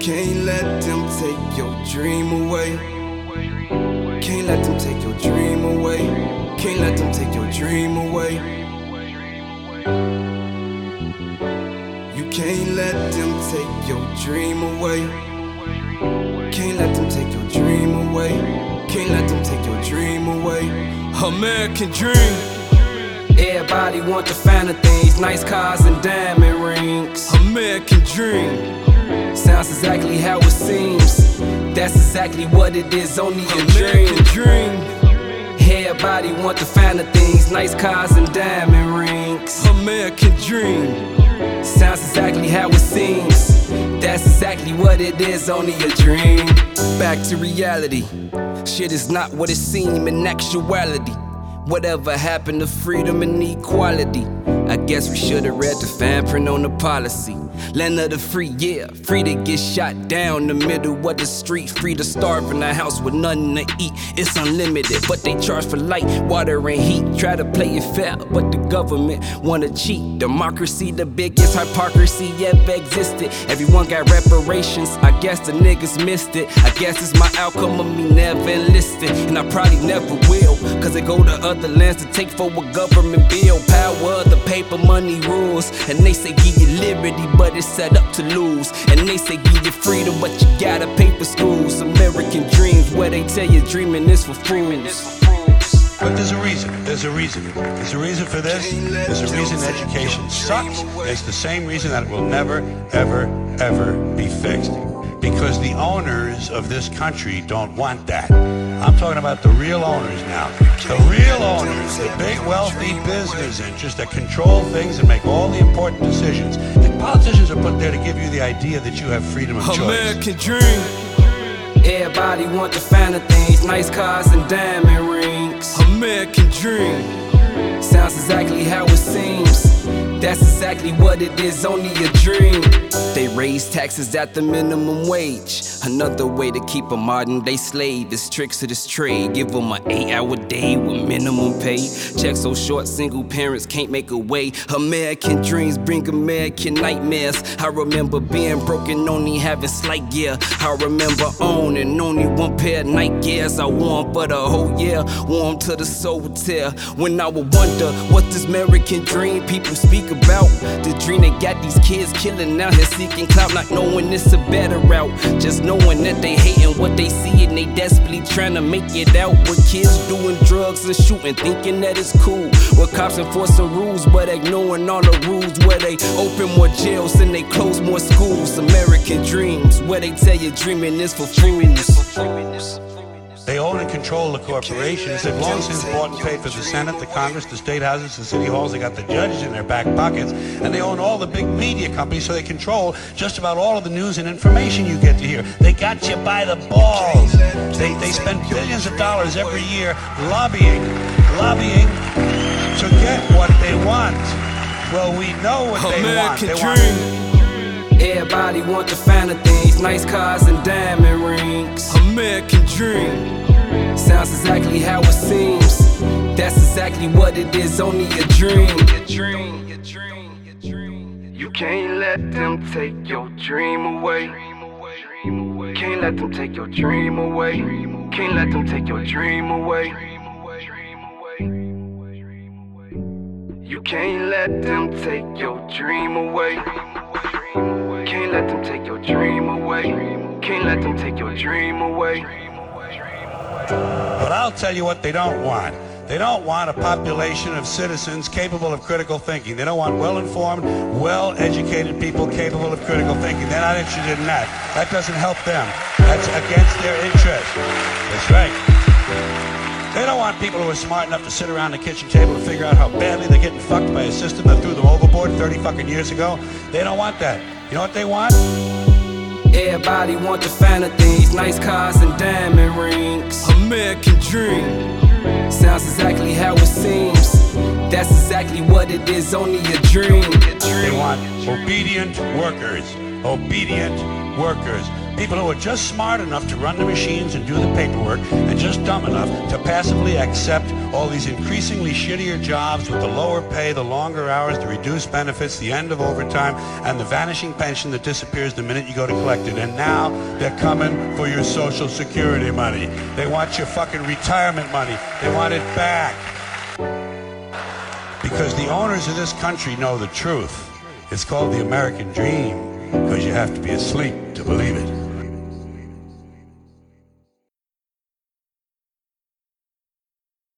Can't let them take your dream away. Can't let them take your dream away. Can't let them take your dream away. You can't let them take your dream away. Can't let them take your dream away. Can't let them take your dream away. American dream. Everybody want the finer things, nice cars and diamond rings. American dream. Sounds exactly how it seems. That's exactly what it is, only a dream. Dream. Everybody want the finer things, nice cars and diamond rings. American dream. Sounds exactly how it seems. That's exactly what it is, only a dream. Back to reality. Shit is not what it seems in actuality. Whatever happened to freedom and equality? I guess we should've read the fine print on the policy. Land of the free, yeah. Free to get shot down the middle of the street. Free to starve in a house with nothing to eat. It's unlimited, but they charge for light, water, and heat. Try to play it fair, but the government wanna cheat. Democracy, the biggest hypocrisy ever existed. Everyone got reparations. I guess the niggas missed it. I guess it's my outcome of me never enlisted. And I probably never will. Cause they go to other lands to take for a government bill. Power the paper, money rules. And they say give you liberty, but it's set up to lose. And they say give you freedom, but you gotta pay for schools. American dreams, where they tell you dreaming is for fools. But there's a reason. There's a reason. There's a reason for this. There's a reason education sucks. It's the same reason that it will never, ever, ever be fixed. Because the owners of this country don't want that. I'm talking about the real owners now. The real owners, the big wealthy business interests that control things and make all the important decisions. The politicians are put there to give you the idea that you have freedom of choice. American dream. Everybody want the finer things, nice cars and diamond rings. American dream. Sounds exactly how it seems. That's exactly what it is, only a dream. They raise taxes at the minimum wage. Another way to keep a modern day slave is tricks of this trade. Give them an eight hour day with minimum pay. Check so short, single parents can't make a way. American dreams bring American nightmares. I remember being broken, only having slight gear. I remember owning only one pair of Nike Airs. I wore for the whole year, wore 'em to the sole tear. When I would wonder what this American dream people speak about. The dream they got these kids killing out here seeking clout, not knowing it's a better route. Just knowing that they hating what they see and they desperately trying to make it out. With kids doing drugs and shooting, thinking that it's cool. With cops enforcing rules, but ignoring all the rules. Where they open more jails and they close more schools. American dreams, where they tell you dreaming is for fools. They own and control the corporations. They've long since bought and paid for the Senate, the Congress, the state houses, the city halls. They got the judges in their back pockets. And they own all the big media companies, so they control just about all of the news and information you get to hear. They got you by the balls. They, they spend billions of dollars every year lobbying, lobbying to get what they want. Well, we know what they want. American They want dream. Everybody want the finer things, nice cars and diamond rings. American dream. Sounds exactly how it seems. That's exactly what it is, only a dream. You can't let them take your dream away. Can't let them take your dream away. Can't let them take your dream away. You can't let them take your dream away. Can't let them take your dream away. Can't let them take your dream away. But I'll tell you what they don't want. They don't want a population of citizens capable of critical thinking. They don't want well-informed, well-educated people capable of critical thinking. They're not interested in that. That doesn't help them. That's against their interest. That's right. They don't want people who are smart enough to sit around the kitchen table and figure out how badly they're getting fucked by a system that threw them overboard 30 fucking years ago. They don't want that. You know what they want? Everybody want the finer things, nice cars and diamond rings. American dream. Sounds exactly how it seems. That's exactly what it is, only a dream. They want obedient workers. Obedient workers. People who are just smart enough to run the machines and do the paperwork and just dumb enough to passively accept all these increasingly shittier jobs with the lower pay, the longer hours, the reduced benefits, the end of overtime, and the vanishing pension that disappears the minute you go to collect it. And now they're coming for your Social Security money. They want your fucking retirement money. They want it back. Because the owners of this country know the truth. It's called the American dream because you have to be asleep to believe it.